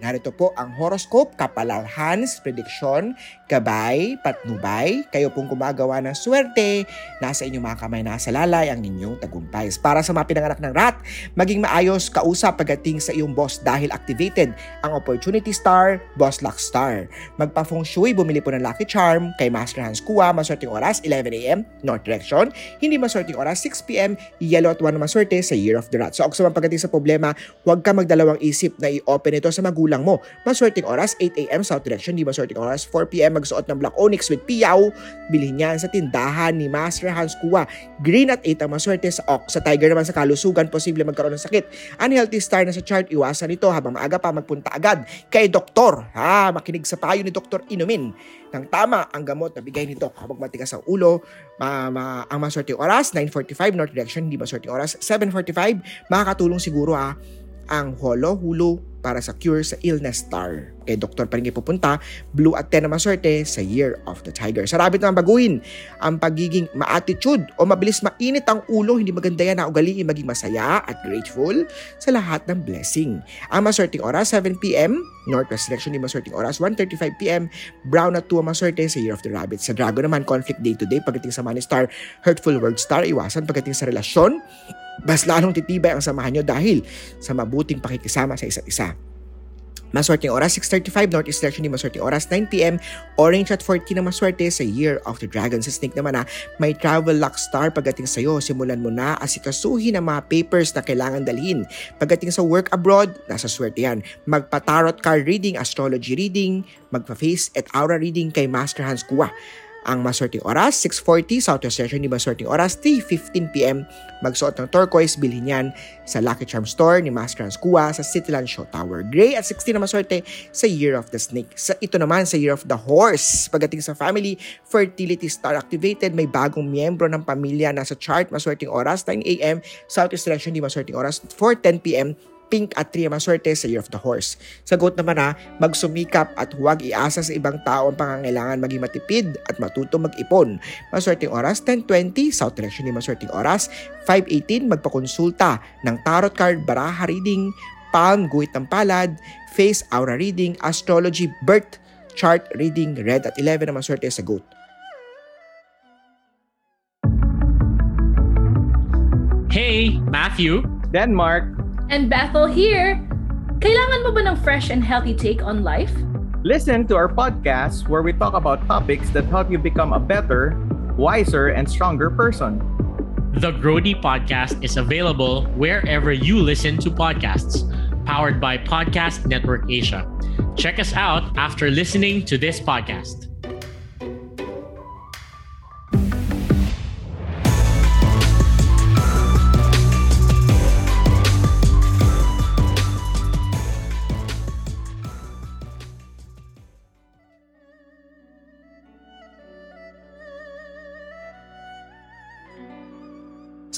Narito po ang horoscope, kapalar Hans, prediction, gabay, patnubay. Kayo pong gumagawa ng swerte, nasa inyong mga kamay, nasa lalay ang inyong tagumpay. Para sa mga pinanganak ng rat, maging maayos kausap pagdating sa iyong boss dahil activated ang Opportunity Star, Boss Luck Star. Magpa feng shui, bumili po ng Lucky Charm kay Master Hans Kua, maswerteng oras 11am, North Direction. Hindi maswerteng oras 6pm, yellow at 1 na maswerte sa Year of the Rat. So, ako sa pagdating sa problema, huwag ka magdalawang isip na i-open ito sa magulang mo. Maswerteng oras 8am, South Direction. Hindi maswerteng oras 4pm, magsuot ng Black Onyx with Piyaw. Bilhin niyan sa tindahan ni Master Hans Kua. Green at 8 ang maswerte sa Ox. Sa Tiger naman sa kalusugan, posible magkaroon ng sakit. Unhealthy star na sa chart, iwasan ito habang maaga pa magpunta agad kay doktor. Ha, makinig sa payo ni Doktor Inumin ng tama ang gamot na bigay nito kapag matigas ang ulo. Ma, ma, ang maswerte oras, 9.45 North Direction, hindi maswerte oras, 7.45. Makakatulong siguro ha, ang holo, hulo, para sa cure sa illness star. Kay doktor pa rin kayo pupunta, blue at 10 na maswerte sa Year of the Tiger. Sa rabbit naman baguhin, ang pagiging ma-attitude o mabilis mainit ang ulo, hindi maganda yan na ugaliin maging masaya at grateful sa lahat ng blessing. Ang maswerteng oras, 7pm, Northwest Direction, hindi maswerteng oras, 1.35pm, brown at 2 ang maswerte sa Year of the Rabbit. Sa Dragon naman, conflict day-to-day, pagdating sa money star, hurtful word star, iwasan pagdating sa relasyon, mas lalong titibay ang samahan nyo dahil sa mabuting pakikisama sa isa't isa. Maswerteng oras 6.35 Northeast Direction ni Maswerteng oras 9pm Orange at 14 na maswerte sa Year of the Dragon. Sa Snake naman na may travel luck star pagdating sa iyo Simulan mo na asikasuhin ang mga papers na kailangan dalhin. Pagdating sa work abroad, nasa swerte yan. Magpa-tarot card reading, astrology reading Magpa-face at aura reading kay Master Hans Kua ang maswerteng oras, 6.40, Southwest Session, di maswerteng oras, 3.15pm. Magsuot ng turquoise, bilhin yan sa Lucky Charm Store ni Master Hans Kua sa Cityland Show Tower. Gray at 16 na maswerte sa Year of the Snake. Sa, ito naman sa Year of the Horse. Pagdating sa family, fertility star activated, may bagong miyembro ng pamilya nasa chart, maswerteng oras, 9am, Southwest Direction, di maswerteng oras, 4.10pm, pink at 3 maswerte sa Year of the Horse. Sagot naman na, magsumikap at huwag iasa sa ibang tao ang pangangailangan maging matipid at matuto mag-ipon. Maswerteng oras, 10.20, South Direction ni maswerteng oras, 5.18, magpakonsulta ng tarot card, baraha reading, palm, guhit ng palad, face, aura reading, astrology, birth, chart reading, red at 11 na maswerte sa goat. Hey, Matthew. Denmark. And Bethel here. Kailangan mo ba ng fresh and healthy take on life? Listen to our podcast where we talk about topics that help you become a better, wiser, and stronger person. The Grody Podcast is available wherever you listen to podcasts, powered by Podcast Network Asia. Check us out after listening to this podcast.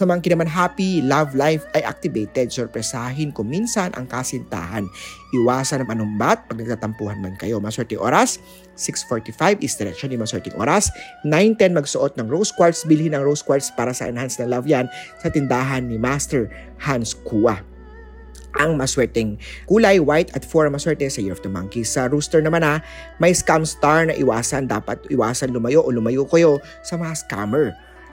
Sa mga kinaman happy, love life ay activated. Sorpresahin kung minsan ang kasintahan. Iwasan ang anumbat pag nagtatampuhan man kayo. Maswerte oras, 6.45 is direction ni maswerteng oras. 9.10 magsuot ng rose quartz. Bilhin ng rose quartz para sa enhance ng love yan sa tindahan ni Master Hans Kua ang maswerteng kulay white at 4 maswerte sa Year of the Monkey. Sa rooster naman na may scam star na iwasan. Dapat iwasan lumayo o lumayo kayo sa mga scammer.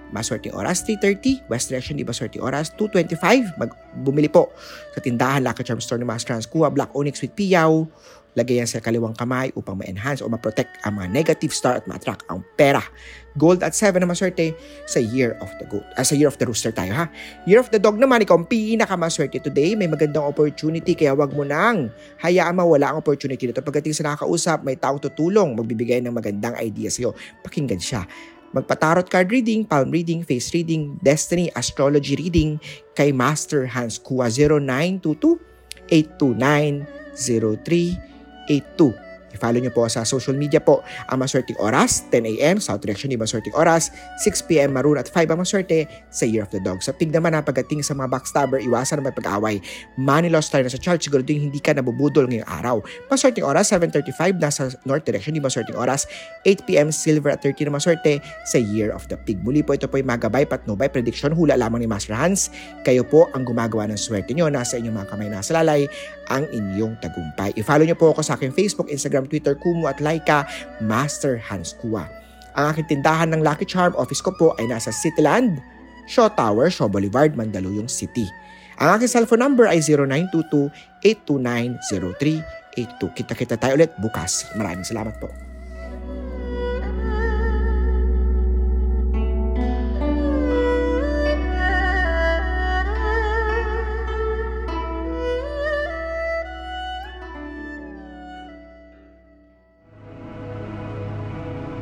Maswerteng oras, 3.30. West Direction, di maswerteng oras, 2.25. Mag bumili po sa tindahan Lucky Charm Store ni Master Hans Kua, Black Onyx with Piyaw. Lagay yan sa kaliwang kamay upang ma-enhance o ma-protect ang mga negative star at ma-attract ang pera. Gold at 7 na maswerte sa Year of the Goat. Ah, sa Year of the Rooster tayo ha. Year of the Dog naman, ikaw ang pinakamaswerte today. May magandang opportunity kaya wag mo nang hayaan mawala ang opportunity nito. Pagdating sa nakakausap, may taong tutulong, magbibigay ng magandang idea sa'yo. Pakinggan siya Magpa-tarot card reading, palm reading, face reading, destiny, astrology reading kay Master Hans Kua 0922 829 0382. I-follow nyo po sa social media po ang Maswerteng Oras, 10 a.m. South Direction ni Maswerteng Oras, 6 p.m. Maroon at 5 ang Maswerte sa Year of the Dog. Sa pig naman ang pagdating sa mga backstabber, iwasan naman pag-away. Money loss tayo na sa chart, siguro din hindi ka nabubudol ngayong araw. Maswerteng Oras, 7.35 nasa North Direction ni Maswerteng Oras, 8 p.m. Silver at 30 na Maswerte sa Year of the Pig. Muli po ito po yung magabay patnubay prediction hula lamang ni Master Hans. Kayo po ang gumagawa ng swerte nyo. Nasa inyong mga kamay nasa lalay ang inyong tagumpay. I-follow nyo po ako sa aking Facebook, Instagram, Twitter, Kumu at Laika, Master Hans Kua. Ang aking tindahan ng Lucky Charm office ko po ay nasa Cityland, Shaw Tower, Shaw Boulevard, Mandaluyong City. Ang aking cellphone number ay 0922-829-0382. Kita-kita tayo ulit bukas. Maraming salamat po.